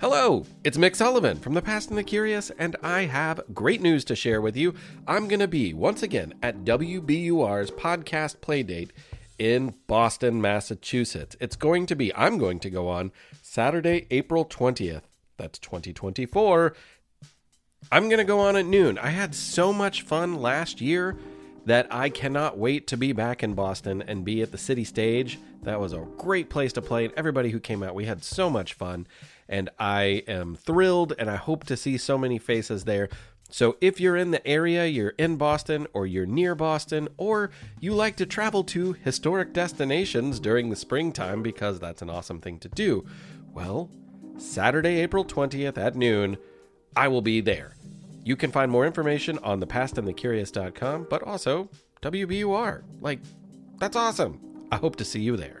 Hello, it's Mick Sullivan from The Past and the Curious, and I have great news to share with you. I'm going to be once again at WBUR's podcast playdate in Boston, Massachusetts. It's going to be, I'm going to go on Saturday, April 20th. That's 2024. I'm going to go on at noon. I had so much fun last year that I cannot wait to be back in Boston and be at the city stage. That was a great place to play, and everybody who came out, we had so much fun. And I am thrilled, and I hope to see so many faces there. So, if you're in the area, you're in Boston, or you're near Boston, or you like to travel to historic destinations during the springtime because that's an awesome thing to do, well, Saturday, April 20th at noon, I will be there. You can find more information on thepastandthecurious.com, but also WBUR. Like, that's awesome. I hope to see you there.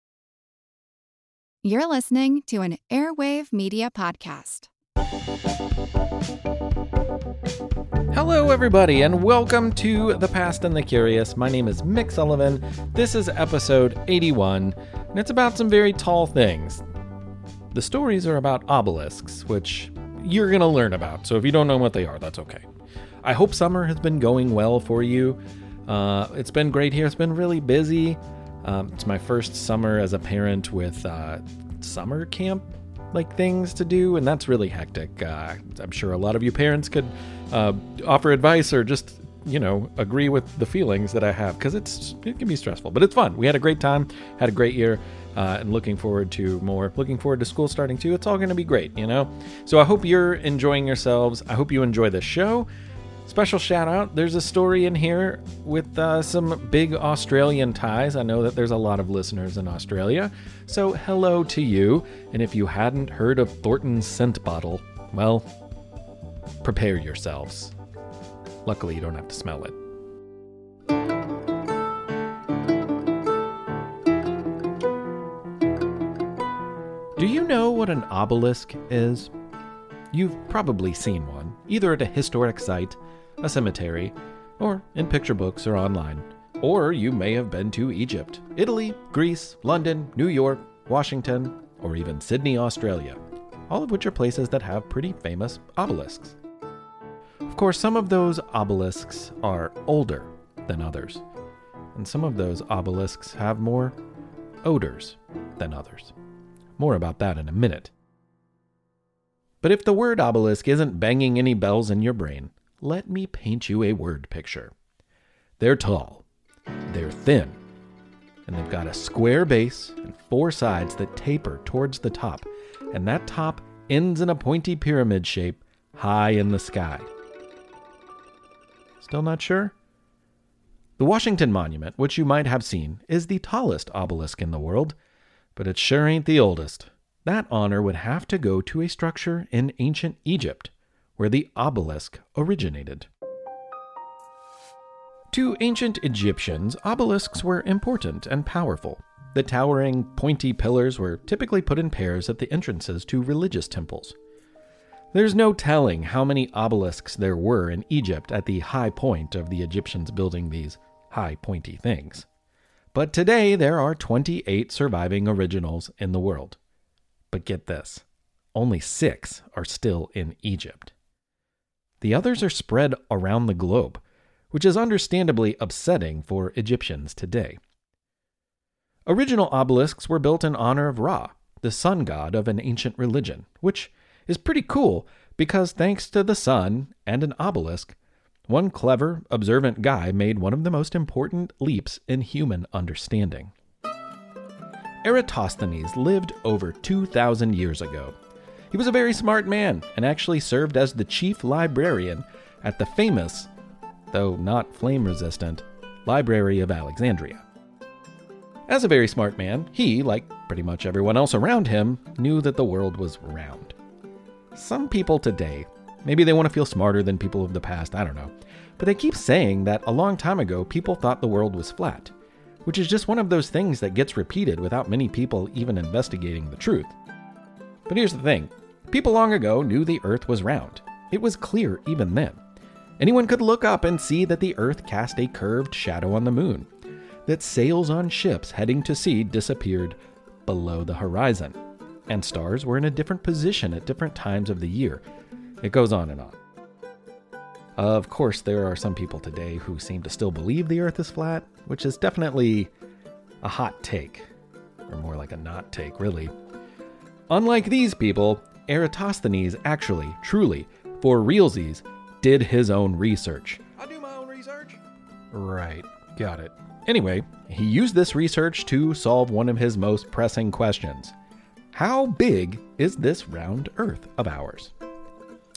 You're listening to an Airwave Media Podcast. Hello, everybody, and welcome to The Past and the Curious. My name is Mick Sullivan. This is episode 81, and it's about some very tall things. The stories are about obelisks, which you're going to learn about. So if you don't know what they are, that's okay. I hope summer has been going well for you. Uh, it's been great here. It's been really busy. Um, it's my first summer as a parent with uh, summer camp like things to do, and that's really hectic. Uh, I'm sure a lot of you parents could uh, offer advice or just you know agree with the feelings that I have because it's it can be stressful, but it's fun. We had a great time, had a great year, uh, and looking forward to more. Looking forward to school starting too. It's all going to be great, you know. So I hope you're enjoying yourselves. I hope you enjoy the show. Special shout out there's a story in here with uh, some big Australian ties. I know that there's a lot of listeners in Australia. So, hello to you. And if you hadn't heard of Thornton's scent bottle, well, prepare yourselves. Luckily, you don't have to smell it. Do you know what an obelisk is? You've probably seen one, either at a historic site a cemetery, or in picture books or online. Or you may have been to Egypt, Italy, Greece, London, New York, Washington, or even Sydney, Australia, all of which are places that have pretty famous obelisks. Of course, some of those obelisks are older than others, and some of those obelisks have more odors than others. More about that in a minute. But if the word obelisk isn't banging any bells in your brain, let me paint you a word picture. They're tall, they're thin, and they've got a square base and four sides that taper towards the top, and that top ends in a pointy pyramid shape high in the sky. Still not sure? The Washington Monument, which you might have seen, is the tallest obelisk in the world, but it sure ain't the oldest. That honor would have to go to a structure in ancient Egypt where the obelisk originated. To ancient Egyptians, obelisks were important and powerful. The towering, pointy pillars were typically put in pairs at the entrances to religious temples. There's no telling how many obelisks there were in Egypt at the high point of the Egyptians building these high, pointy things. But today there are 28 surviving originals in the world. But get this only six are still in Egypt. The others are spread around the globe, which is understandably upsetting for Egyptians today. Original obelisks were built in honor of Ra, the sun god of an ancient religion, which is pretty cool because thanks to the sun and an obelisk, one clever, observant guy made one of the most important leaps in human understanding. Eratosthenes lived over 2,000 years ago he was a very smart man and actually served as the chief librarian at the famous, though not flame resistant, Library of Alexandria. As a very smart man, he, like pretty much everyone else around him, knew that the world was round. Some people today, maybe they want to feel smarter than people of the past, I don't know, but they keep saying that a long time ago people thought the world was flat, which is just one of those things that gets repeated without many people even investigating the truth. But here's the thing people long ago knew the earth was round. It was clear even then. Anyone could look up and see that the earth cast a curved shadow on the moon, that sails on ships heading to sea disappeared below the horizon, and stars were in a different position at different times of the year. It goes on and on. Of course, there are some people today who seem to still believe the earth is flat, which is definitely a hot take, or more like a not take, really. Unlike these people, Eratosthenes actually, truly, for realsies, did his own research. I do my own research. Right, got it. Anyway, he used this research to solve one of his most pressing questions How big is this round Earth of ours?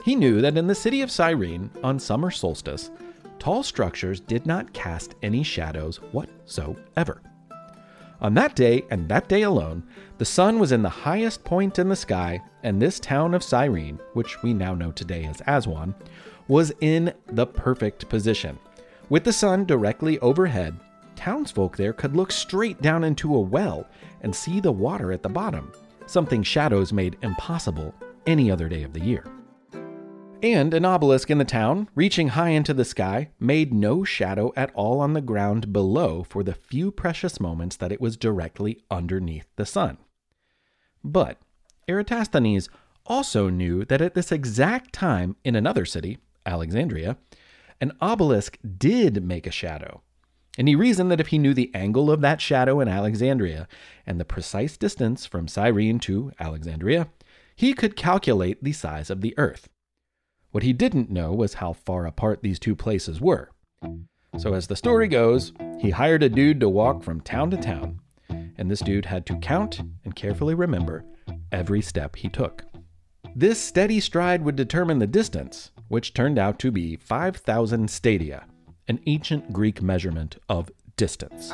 He knew that in the city of Cyrene, on summer solstice, tall structures did not cast any shadows whatsoever. On that day, and that day alone, the sun was in the highest point in the sky, and this town of Cyrene, which we now know today as Aswan, was in the perfect position. With the sun directly overhead, townsfolk there could look straight down into a well and see the water at the bottom, something shadows made impossible any other day of the year. And an obelisk in the town, reaching high into the sky, made no shadow at all on the ground below for the few precious moments that it was directly underneath the sun. But Eratosthenes also knew that at this exact time in another city, Alexandria, an obelisk did make a shadow. And he reasoned that if he knew the angle of that shadow in Alexandria and the precise distance from Cyrene to Alexandria, he could calculate the size of the earth. What he didn't know was how far apart these two places were. So, as the story goes, he hired a dude to walk from town to town, and this dude had to count and carefully remember every step he took. This steady stride would determine the distance, which turned out to be 5,000 stadia, an ancient Greek measurement of distance.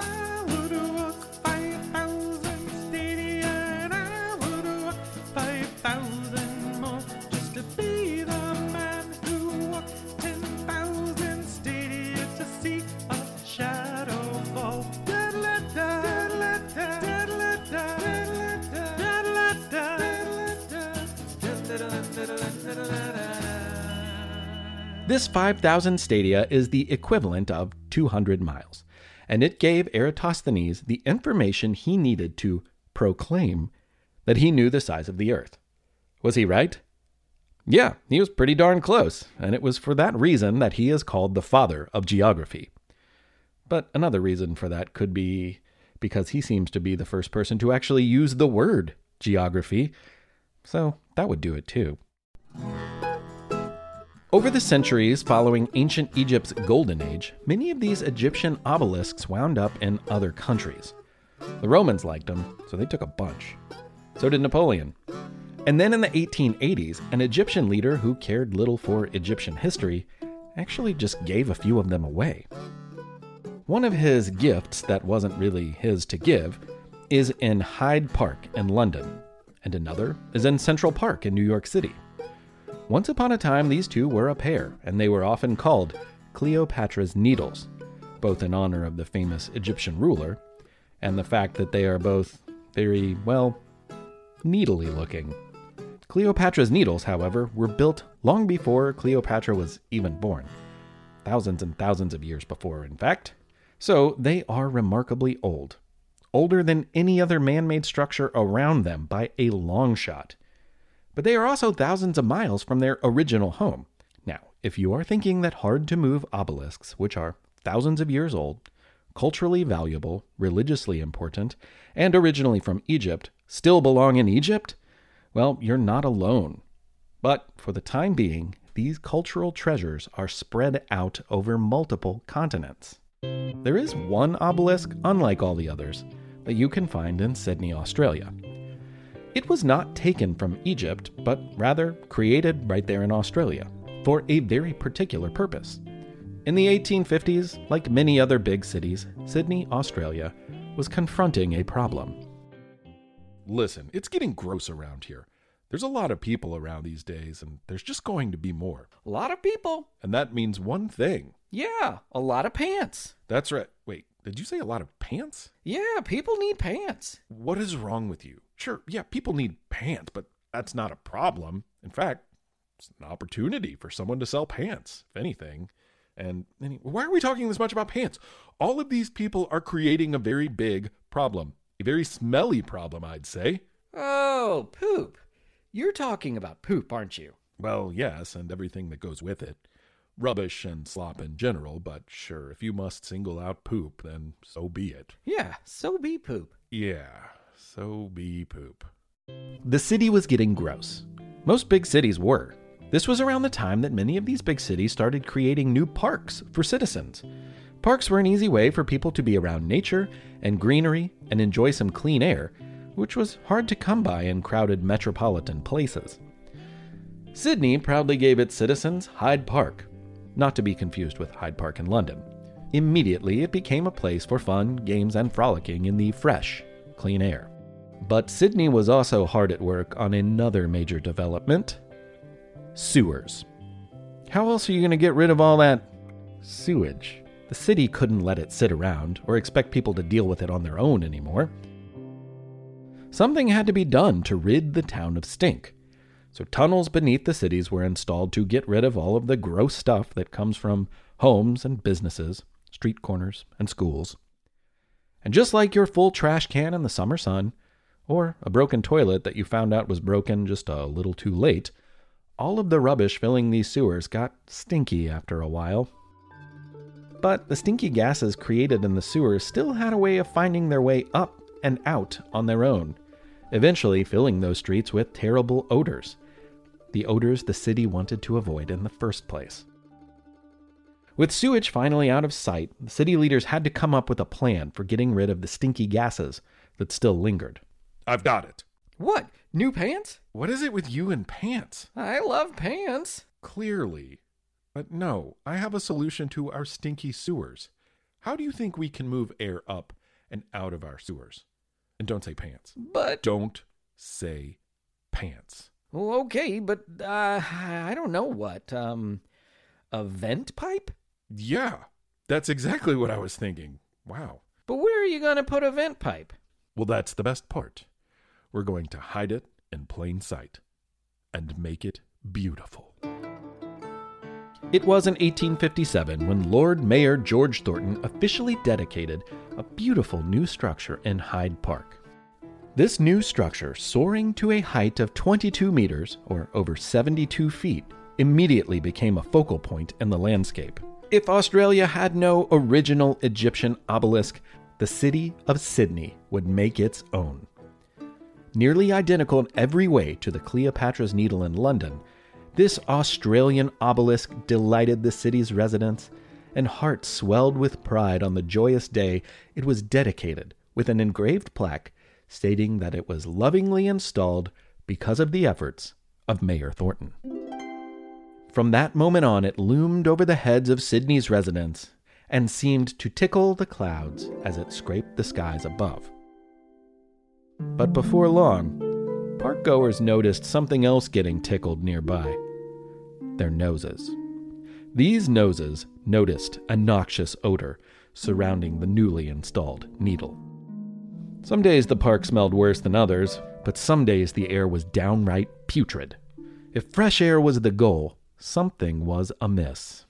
This 5,000 stadia is the equivalent of 200 miles, and it gave Eratosthenes the information he needed to proclaim that he knew the size of the earth. Was he right? Yeah, he was pretty darn close, and it was for that reason that he is called the father of geography. But another reason for that could be because he seems to be the first person to actually use the word geography, so that would do it too. Over the centuries following ancient Egypt's golden age, many of these Egyptian obelisks wound up in other countries. The Romans liked them, so they took a bunch. So did Napoleon. And then in the 1880s, an Egyptian leader who cared little for Egyptian history actually just gave a few of them away. One of his gifts that wasn't really his to give is in Hyde Park in London, and another is in Central Park in New York City. Once upon a time, these two were a pair, and they were often called Cleopatra's Needles, both in honor of the famous Egyptian ruler and the fact that they are both very, well, needly looking. Cleopatra's Needles, however, were built long before Cleopatra was even born. Thousands and thousands of years before, in fact. So they are remarkably old. Older than any other man made structure around them by a long shot but they are also thousands of miles from their original home. Now, if you are thinking that hard to move obelisks, which are thousands of years old, culturally valuable, religiously important, and originally from Egypt, still belong in Egypt, well, you're not alone. But for the time being, these cultural treasures are spread out over multiple continents. There is one obelisk, unlike all the others, that you can find in Sydney, Australia. It was not taken from Egypt, but rather created right there in Australia for a very particular purpose. In the 1850s, like many other big cities, Sydney, Australia, was confronting a problem. Listen, it's getting gross around here. There's a lot of people around these days, and there's just going to be more. A lot of people. And that means one thing. Yeah, a lot of pants. That's right. Wait, did you say a lot of pants? Yeah, people need pants. What is wrong with you? Sure, yeah, people need pants, but that's not a problem. In fact, it's an opportunity for someone to sell pants, if anything. And any- why are we talking this much about pants? All of these people are creating a very big problem, a very smelly problem, I'd say. Oh, poop. You're talking about poop, aren't you? Well, yes, and everything that goes with it. Rubbish and slop in general, but sure, if you must single out poop, then so be it. Yeah, so be poop. Yeah, so be poop. The city was getting gross. Most big cities were. This was around the time that many of these big cities started creating new parks for citizens. Parks were an easy way for people to be around nature and greenery and enjoy some clean air, which was hard to come by in crowded metropolitan places. Sydney proudly gave its citizens Hyde Park, not to be confused with Hyde Park in London. Immediately, it became a place for fun, games, and frolicking in the fresh, clean air. But Sydney was also hard at work on another major development sewers. How else are you going to get rid of all that sewage? The city couldn't let it sit around or expect people to deal with it on their own anymore. Something had to be done to rid the town of stink. So tunnels beneath the cities were installed to get rid of all of the gross stuff that comes from homes and businesses, street corners, and schools. And just like your full trash can in the summer sun, or a broken toilet that you found out was broken just a little too late, all of the rubbish filling these sewers got stinky after a while. But the stinky gases created in the sewers still had a way of finding their way up and out on their own, eventually filling those streets with terrible odors. The odors the city wanted to avoid in the first place. With sewage finally out of sight, the city leaders had to come up with a plan for getting rid of the stinky gases that still lingered. I've got it. What? New pants? What is it with you and pants? I love pants. Clearly. But no, I have a solution to our stinky sewers. How do you think we can move air up and out of our sewers? And don't say pants. But Don't say pants. well, okay, but uh, I don't know what. Um, a vent pipe? Yeah, that's exactly what I was thinking. Wow. But where are you gonna put a vent pipe? Well, that's the best part. We're going to hide it in plain sight and make it beautiful. It was in 1857 when Lord Mayor George Thornton officially dedicated a beautiful new structure in Hyde Park. This new structure, soaring to a height of 22 meters, or over 72 feet, immediately became a focal point in the landscape. If Australia had no original Egyptian obelisk, the city of Sydney would make its own. Nearly identical in every way to the Cleopatra's Needle in London, this Australian obelisk delighted the city's residents, and hearts swelled with pride on the joyous day it was dedicated with an engraved plaque stating that it was lovingly installed because of the efforts of Mayor Thornton. From that moment on, it loomed over the heads of Sydney's residents and seemed to tickle the clouds as it scraped the skies above. But before long, parkgoers noticed something else getting tickled nearby their noses. These noses noticed a noxious odor surrounding the newly installed needle. Some days the park smelled worse than others, but some days the air was downright putrid. If fresh air was the goal, something was amiss.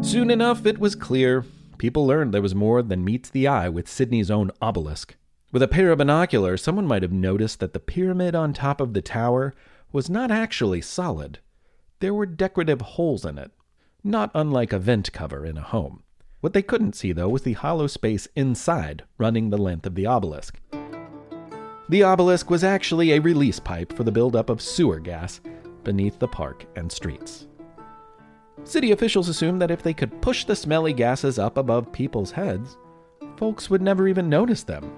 Soon enough, it was clear. People learned there was more than meets the eye with Sydney's own obelisk. With a pair of binoculars, someone might have noticed that the pyramid on top of the tower was not actually solid. There were decorative holes in it, not unlike a vent cover in a home. What they couldn't see, though, was the hollow space inside running the length of the obelisk. The obelisk was actually a release pipe for the buildup of sewer gas beneath the park and streets. City officials assumed that if they could push the smelly gases up above people's heads, folks would never even notice them.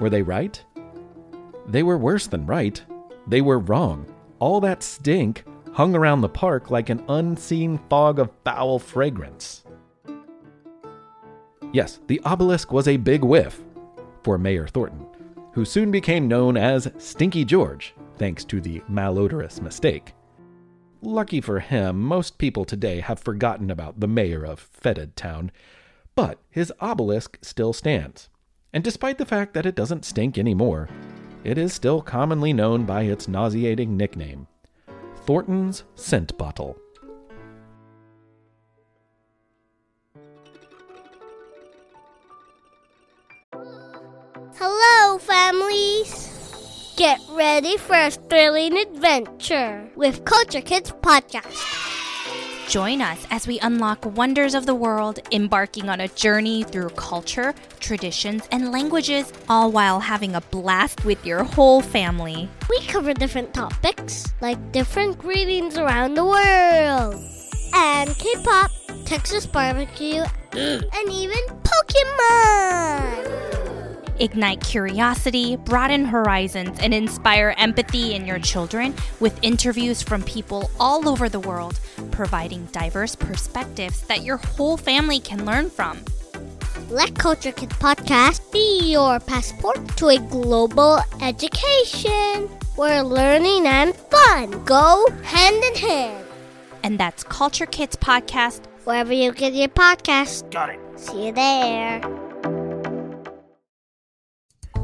Were they right? They were worse than right. They were wrong. All that stink hung around the park like an unseen fog of foul fragrance. Yes, the obelisk was a big whiff for Mayor Thornton, who soon became known as Stinky George, thanks to the malodorous mistake. Lucky for him, most people today have forgotten about the mayor of Fetid Town, but his obelisk still stands. And despite the fact that it doesn't stink anymore, it is still commonly known by its nauseating nickname Thornton's Scent Bottle. Hello, families! Get ready for a thrilling adventure with Culture Kids Podcast. Join us as we unlock wonders of the world, embarking on a journey through culture, traditions, and languages, all while having a blast with your whole family. We cover different topics like different greetings around the world, and K pop, Texas barbecue, and even Pokemon! Ignite curiosity, broaden horizons, and inspire empathy in your children with interviews from people all over the world, providing diverse perspectives that your whole family can learn from. Let Culture Kids Podcast be your passport to a global education where learning and fun go hand in hand. And that's Culture Kids Podcast. Wherever you get your podcast. Got it. See you there.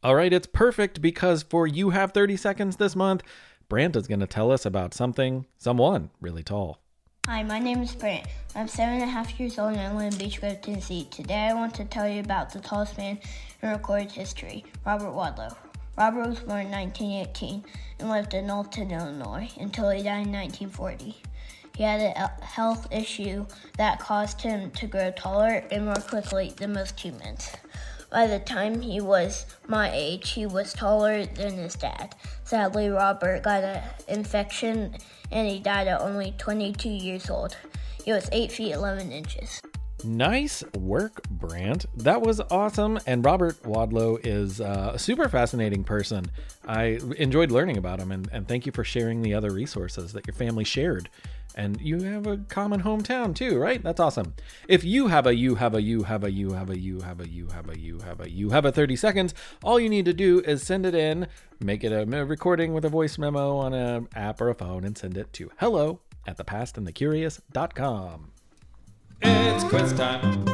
All right, it's perfect because for You Have 30 Seconds this month, Brant is going to tell us about something, someone really tall. Hi, my name is Brant. I'm seven and a half years old and I live in Beech Grove, Tennessee. Today I want to tell you about the tallest man in recorded history, Robert Wadlow. Robert was born in 1918 and lived in Alton, Illinois until he died in 1940. He had a health issue that caused him to grow taller and more quickly than most humans. By the time he was my age, he was taller than his dad. Sadly, Robert got an infection and he died at only 22 years old. He was 8 feet 11 inches. Nice work, Brant. That was awesome. And Robert Wadlow is uh, a super fascinating person. I enjoyed learning about him, and, and thank you for sharing the other resources that your family shared. And you have a common hometown too, right? That's awesome. If you have a you have a you have a you have a you have a you have a you have a you have a 30 seconds, all you need to do is send it in, make it a recording with a voice memo on an app or a phone, and send it to hello at thepastandthecurious.com. It's quiz time.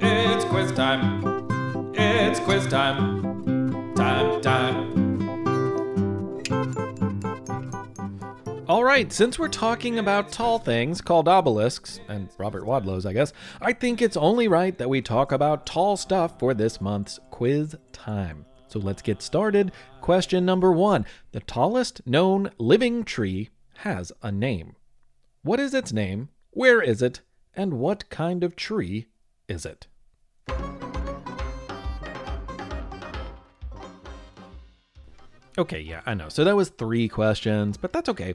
It's quiz time. It's quiz time. Time, time. All right, since we're talking about tall things called obelisks, and Robert Wadlow's, I guess, I think it's only right that we talk about tall stuff for this month's quiz time. So let's get started. Question number one The tallest known living tree has a name. What is its name? Where is it? And what kind of tree is it? Okay, yeah, I know. So that was three questions, but that's okay.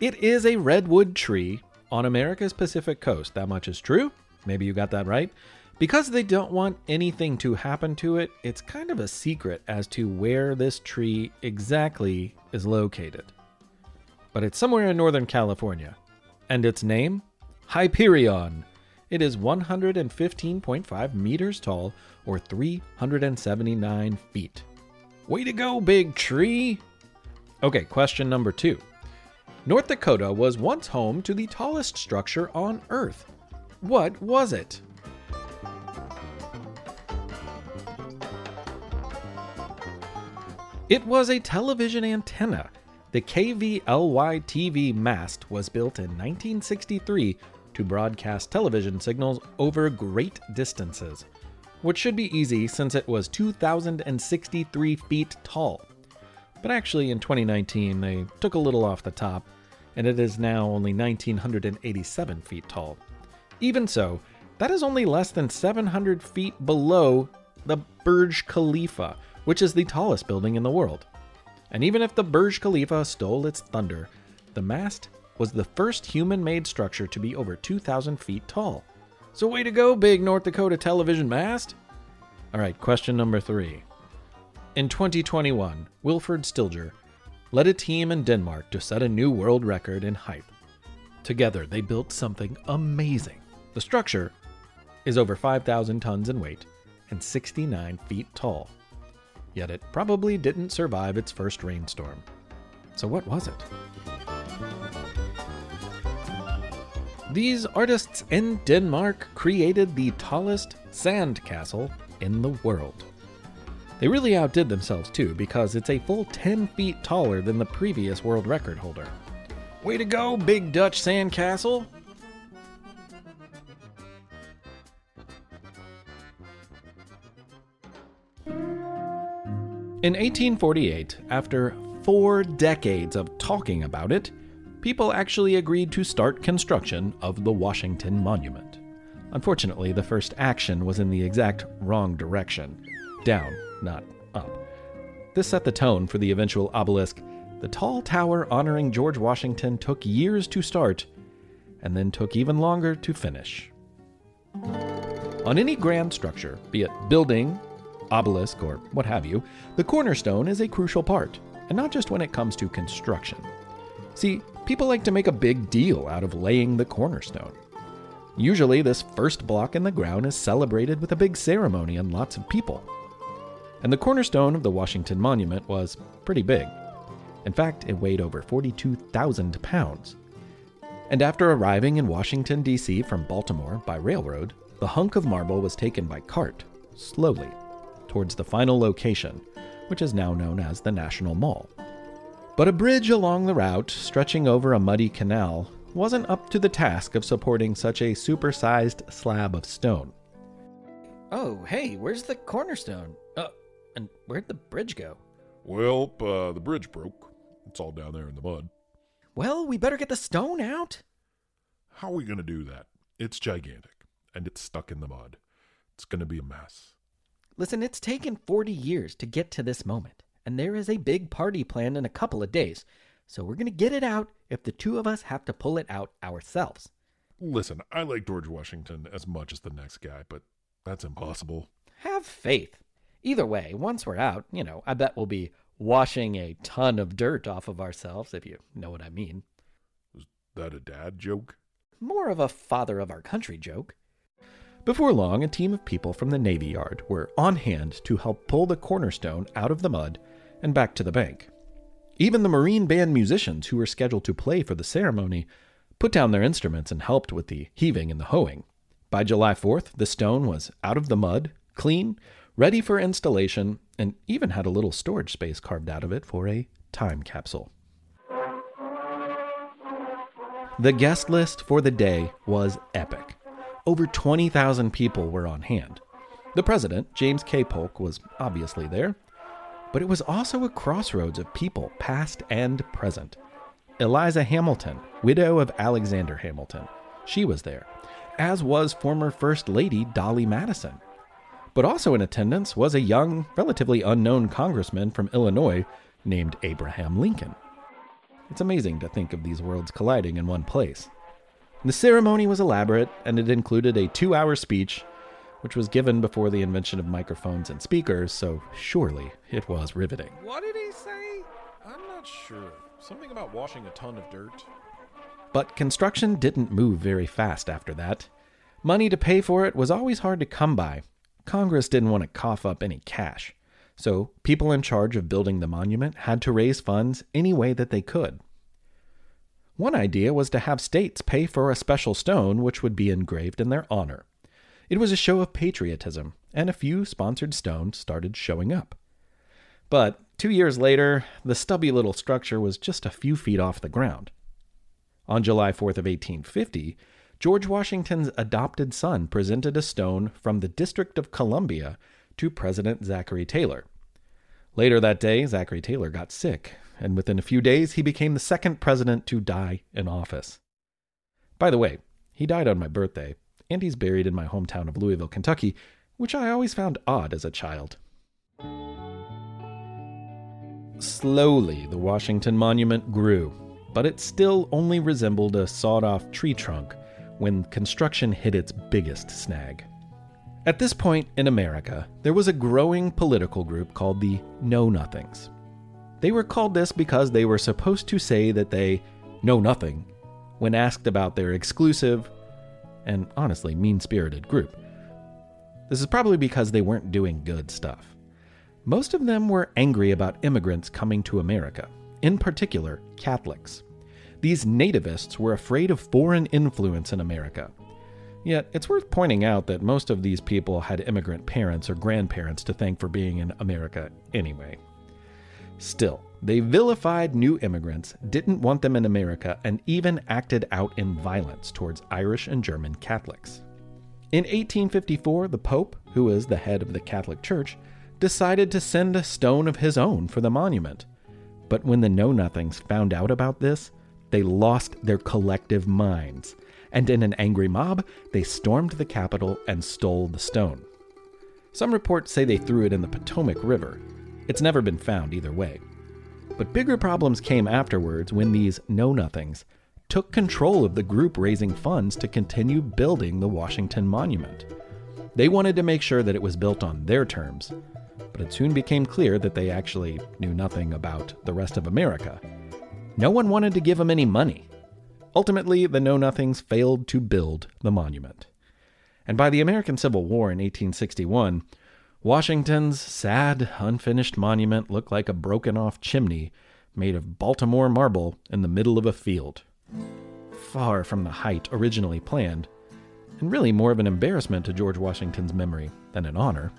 It is a redwood tree on America's Pacific coast. That much is true. Maybe you got that right. Because they don't want anything to happen to it, it's kind of a secret as to where this tree exactly is located. But it's somewhere in Northern California. And its name? Hyperion. It is 115.5 meters tall or 379 feet. Way to go, big tree! Okay, question number two. North Dakota was once home to the tallest structure on Earth. What was it? It was a television antenna. The KVLY TV mast was built in 1963 to broadcast television signals over great distances, which should be easy since it was 2,063 feet tall. But actually, in 2019, they took a little off the top, and it is now only 1,987 feet tall. Even so, that is only less than 700 feet below the Burj Khalifa, which is the tallest building in the world. And even if the Burj Khalifa stole its thunder, the mast was the first human made structure to be over 2,000 feet tall. So, way to go, big North Dakota television mast! All right, question number three. In 2021, Wilfred Stilger led a team in Denmark to set a new world record in height. Together, they built something amazing. The structure is over 5,000 tons in weight and 69 feet tall. Yet it probably didn't survive its first rainstorm. So, what was it? These artists in Denmark created the tallest sand castle in the world. They really outdid themselves too, because it's a full 10 feet taller than the previous world record holder. Way to go, Big Dutch Sandcastle! In 1848, after four decades of talking about it, people actually agreed to start construction of the Washington Monument. Unfortunately, the first action was in the exact wrong direction down, not up. This set the tone for the eventual obelisk. The tall tower honoring George Washington took years to start, and then took even longer to finish. On any grand structure, be it building, obelisk, or what have you, the cornerstone is a crucial part, and not just when it comes to construction. See, people like to make a big deal out of laying the cornerstone. Usually, this first block in the ground is celebrated with a big ceremony and lots of people. And the cornerstone of the Washington Monument was pretty big. In fact, it weighed over 42,000 pounds. And after arriving in Washington, D.C. from Baltimore by railroad, the hunk of marble was taken by cart, slowly, towards the final location, which is now known as the National Mall. But a bridge along the route, stretching over a muddy canal, wasn't up to the task of supporting such a supersized slab of stone. Oh, hey, where's the cornerstone? And where'd the bridge go? Well, uh, the bridge broke. It's all down there in the mud. Well, we better get the stone out. How are we going to do that? It's gigantic, and it's stuck in the mud. It's going to be a mess. Listen, it's taken 40 years to get to this moment, and there is a big party planned in a couple of days. So we're going to get it out if the two of us have to pull it out ourselves. Listen, I like George Washington as much as the next guy, but that's impossible. Have faith. Either way, once we're out, you know, I bet we'll be washing a ton of dirt off of ourselves, if you know what I mean. Is that a dad joke? More of a father of our country joke. Before long, a team of people from the Navy Yard were on hand to help pull the cornerstone out of the mud and back to the bank. Even the Marine Band musicians who were scheduled to play for the ceremony put down their instruments and helped with the heaving and the hoeing. By July 4th, the stone was out of the mud, clean, ready for installation, and even had a little storage space carved out of it for a time capsule. The guest list for the day was epic. Over 20,000 people were on hand. The president, James K. Polk, was obviously there, but it was also a crossroads of people, past and present. Eliza Hamilton, widow of Alexander Hamilton, she was there, as was former First Lady Dolley Madison. But also in attendance was a young, relatively unknown congressman from Illinois named Abraham Lincoln. It's amazing to think of these worlds colliding in one place. The ceremony was elaborate, and it included a two hour speech, which was given before the invention of microphones and speakers, so surely it was riveting. What did he say? I'm not sure. Something about washing a ton of dirt. But construction didn't move very fast after that. Money to pay for it was always hard to come by. Congress didn't want to cough up any cash. So, people in charge of building the monument had to raise funds any way that they could. One idea was to have states pay for a special stone which would be engraved in their honor. It was a show of patriotism, and a few sponsored stones started showing up. But two years later, the stubby little structure was just a few feet off the ground. On July 4th of 1850, George Washington's adopted son presented a stone from the District of Columbia to President Zachary Taylor. Later that day, Zachary Taylor got sick, and within a few days, he became the second president to die in office. By the way, he died on my birthday, and he's buried in my hometown of Louisville, Kentucky, which I always found odd as a child. Slowly, the Washington Monument grew, but it still only resembled a sawed off tree trunk when construction hit its biggest snag. At this point in America, there was a growing political group called the Know Nothings. They were called this because they were supposed to say that they know nothing when asked about their exclusive and honestly mean spirited group. This is probably because they weren't doing good stuff. Most of them were angry about immigrants coming to America, in particular, Catholics. These nativists were afraid of foreign influence in America. Yet, it's worth pointing out that most of these people had immigrant parents or grandparents to thank for being in America anyway. Still, they vilified new immigrants, didn't want them in America, and even acted out in violence towards Irish and German Catholics. In 1854, the Pope, who was the head of the Catholic Church, decided to send a stone of his own for the monument. But when the Know Nothings found out about this, they lost their collective minds, and in an angry mob, they stormed the Capitol and stole the stone. Some reports say they threw it in the Potomac River. It's never been found either way. But bigger problems came afterwards when these Know Nothings took control of the group raising funds to continue building the Washington Monument. They wanted to make sure that it was built on their terms, but it soon became clear that they actually knew nothing about the rest of America. No one wanted to give him any money. Ultimately, the Know Nothings failed to build the monument. And by the American Civil War in 1861, Washington's sad, unfinished monument looked like a broken off chimney made of Baltimore marble in the middle of a field. Far from the height originally planned, and really more of an embarrassment to George Washington's memory than an honor.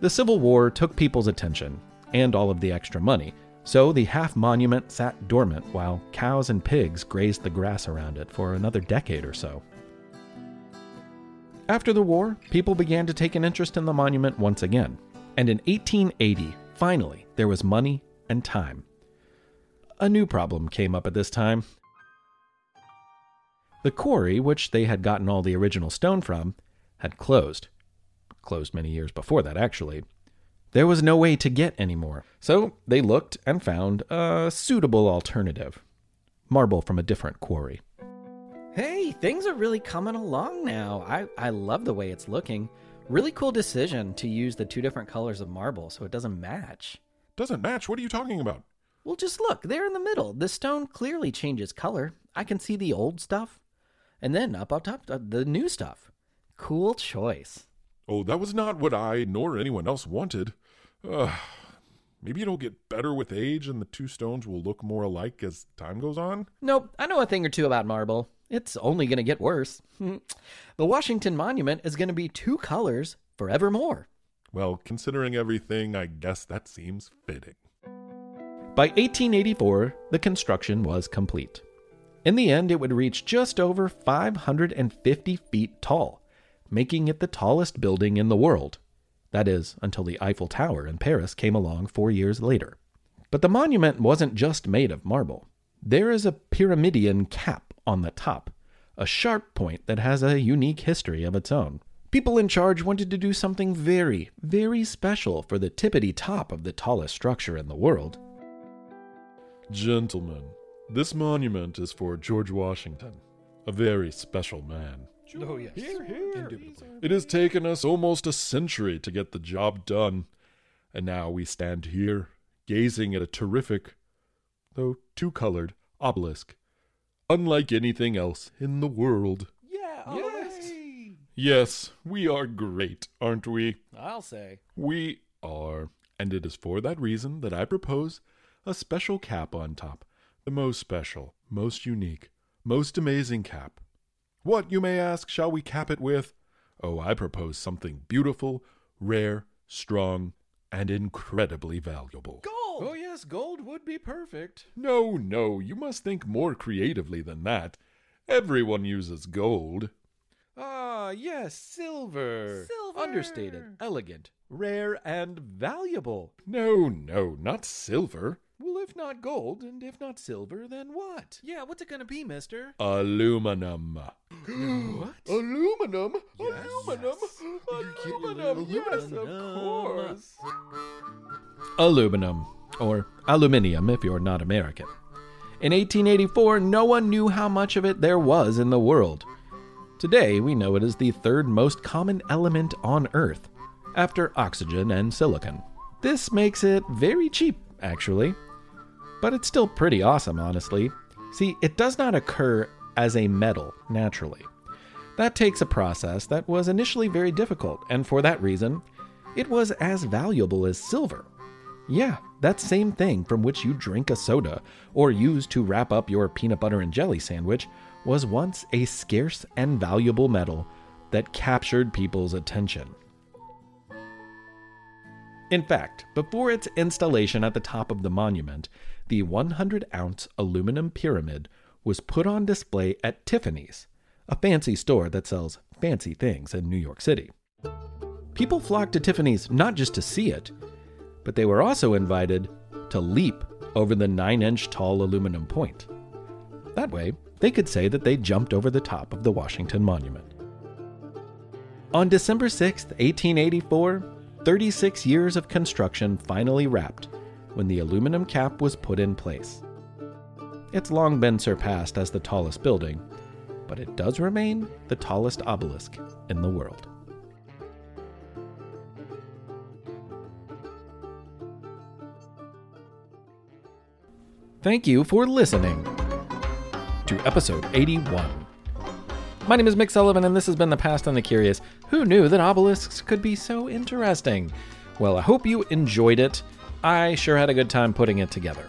The Civil War took people's attention, and all of the extra money, so the half monument sat dormant while cows and pigs grazed the grass around it for another decade or so. After the war, people began to take an interest in the monument once again, and in 1880, finally, there was money and time. A new problem came up at this time. The quarry, which they had gotten all the original stone from, had closed. Closed many years before that, actually. There was no way to get any more, so they looked and found a suitable alternative marble from a different quarry. Hey, things are really coming along now. I, I love the way it's looking. Really cool decision to use the two different colors of marble so it doesn't match. Doesn't match? What are you talking about? Well, just look, there in the middle. The stone clearly changes color. I can see the old stuff. And then up on top, uh, the new stuff. Cool choice. Oh, that was not what I nor anyone else wanted. Ugh. Maybe it'll get better with age and the two stones will look more alike as time goes on? Nope, I know a thing or two about marble. It's only going to get worse. the Washington Monument is going to be two colors forevermore. Well, considering everything, I guess that seems fitting. By 1884, the construction was complete. In the end, it would reach just over 550 feet tall, making it the tallest building in the world. That is, until the Eiffel Tower in Paris came along four years later. But the monument wasn't just made of marble. There is a pyramidion cap on the top, a sharp point that has a unique history of its own. People in charge wanted to do something very, very special for the tippity top of the tallest structure in the world. Gentlemen, this monument is for George Washington, a very special man. Oh, yes. Here, here. It has taken us almost a century to get the job done, and now we stand here, gazing at a terrific, though two colored, obelisk, unlike anything else in the world. Yeah, yes. Yes, we are great, aren't we? I'll say. We are, and it is for that reason that I propose a special cap on top. The most special, most unique, most amazing cap. What, you may ask, shall we cap it with? Oh, I propose something beautiful, rare, strong, and incredibly valuable. Gold! Oh, yes, gold would be perfect. No, no, you must think more creatively than that. Everyone uses gold. Ah, yes, silver. Silver. Understated, elegant, rare and valuable. No, no, not silver. Well, if not gold, and if not silver, then what? Yeah, what's it gonna be, mister? Aluminum. what? Aluminum? Aluminum? Aluminum? Yes, of course. Aluminum, or aluminium if you're not American. In 1884, no one knew how much of it there was in the world. Today, we know it is the third most common element on Earth, after oxygen and silicon. This makes it very cheap, actually. But it's still pretty awesome, honestly. See, it does not occur as a metal naturally. That takes a process that was initially very difficult, and for that reason, it was as valuable as silver. Yeah, that same thing from which you drink a soda or use to wrap up your peanut butter and jelly sandwich was once a scarce and valuable metal that captured people's attention. In fact, before its installation at the top of the monument, the 100 ounce aluminum pyramid was put on display at Tiffany's, a fancy store that sells fancy things in New York City. People flocked to Tiffany's not just to see it, but they were also invited to leap over the 9 inch tall aluminum point. That way, they could say that they jumped over the top of the Washington Monument. On December 6, 1884, 36 years of construction finally wrapped when the aluminum cap was put in place. It's long been surpassed as the tallest building, but it does remain the tallest obelisk in the world. Thank you for listening to episode 81. My name is Mick Sullivan, and this has been The Past and the Curious. Who knew that obelisks could be so interesting? Well, I hope you enjoyed it. I sure had a good time putting it together.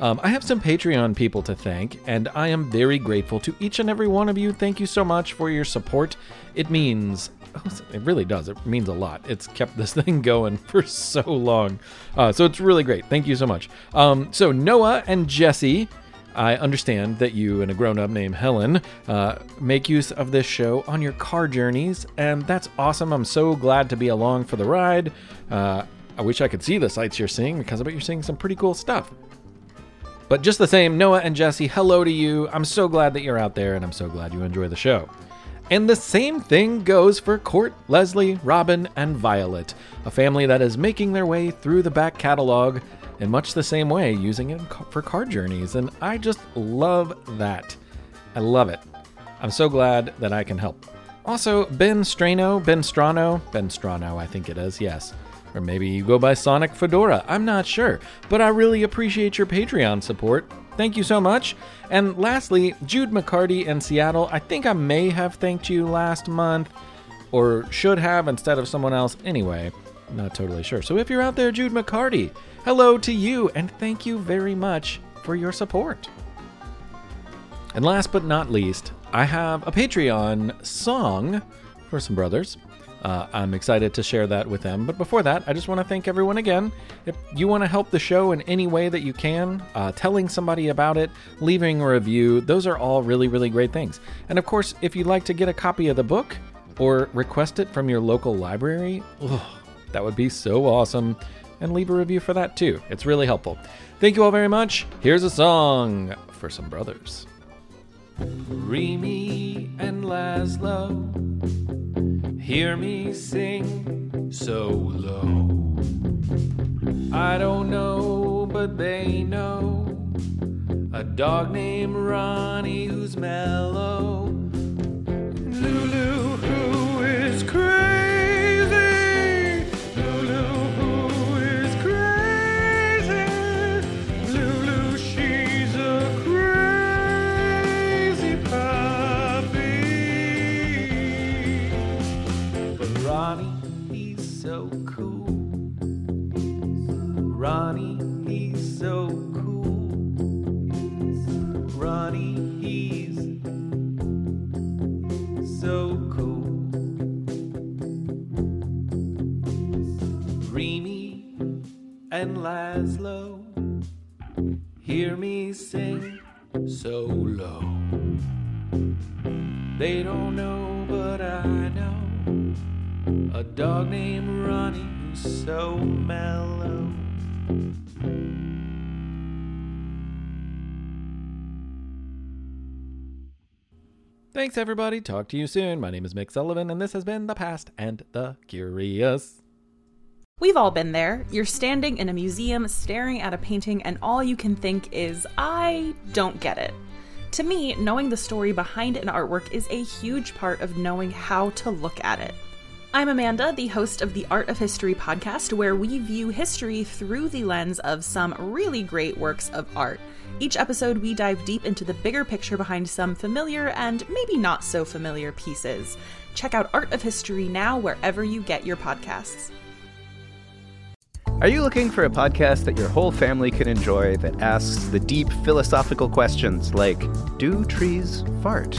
Um, I have some Patreon people to thank, and I am very grateful to each and every one of you. Thank you so much for your support. It means, it really does, it means a lot. It's kept this thing going for so long. Uh, so it's really great. Thank you so much. Um, so, Noah and Jesse, I understand that you and a grown up named Helen uh, make use of this show on your car journeys, and that's awesome. I'm so glad to be along for the ride. Uh, I wish I could see the sights you're seeing because I bet you're seeing some pretty cool stuff. But just the same, Noah and Jesse, hello to you. I'm so glad that you're out there, and I'm so glad you enjoy the show. And the same thing goes for Court, Leslie, Robin, and Violet, a family that is making their way through the back catalog in much the same way, using it for car journeys. And I just love that. I love it. I'm so glad that I can help. Also, Ben Strano, Ben Strano, Ben Strano, I think it is, yes. Or maybe you go by Sonic Fedora, I'm not sure. But I really appreciate your Patreon support. Thank you so much. And lastly, Jude McCarty in Seattle. I think I may have thanked you last month, or should have instead of someone else. Anyway, not totally sure. So if you're out there, Jude McCarty, hello to you, and thank you very much for your support. And last but not least, I have a Patreon song for some brothers. Uh, I'm excited to share that with them. But before that, I just want to thank everyone again. If you want to help the show in any way that you can, uh, telling somebody about it, leaving a review, those are all really, really great things. And of course, if you'd like to get a copy of the book or request it from your local library, that would be so awesome. And leave a review for that too. It's really helpful. Thank you all very much. Here's a song for some brothers. Remy and Laszlo, hear me sing so low. I don't know, but they know a dog named Ronnie who's mellow. Thanks, everybody. Talk to you soon. My name is Mick Sullivan, and this has been The Past and the Curious. We've all been there. You're standing in a museum staring at a painting, and all you can think is, I don't get it. To me, knowing the story behind an artwork is a huge part of knowing how to look at it. I'm Amanda, the host of the Art of History podcast, where we view history through the lens of some really great works of art. Each episode, we dive deep into the bigger picture behind some familiar and maybe not so familiar pieces. Check out Art of History now wherever you get your podcasts. Are you looking for a podcast that your whole family can enjoy that asks the deep philosophical questions like Do trees fart?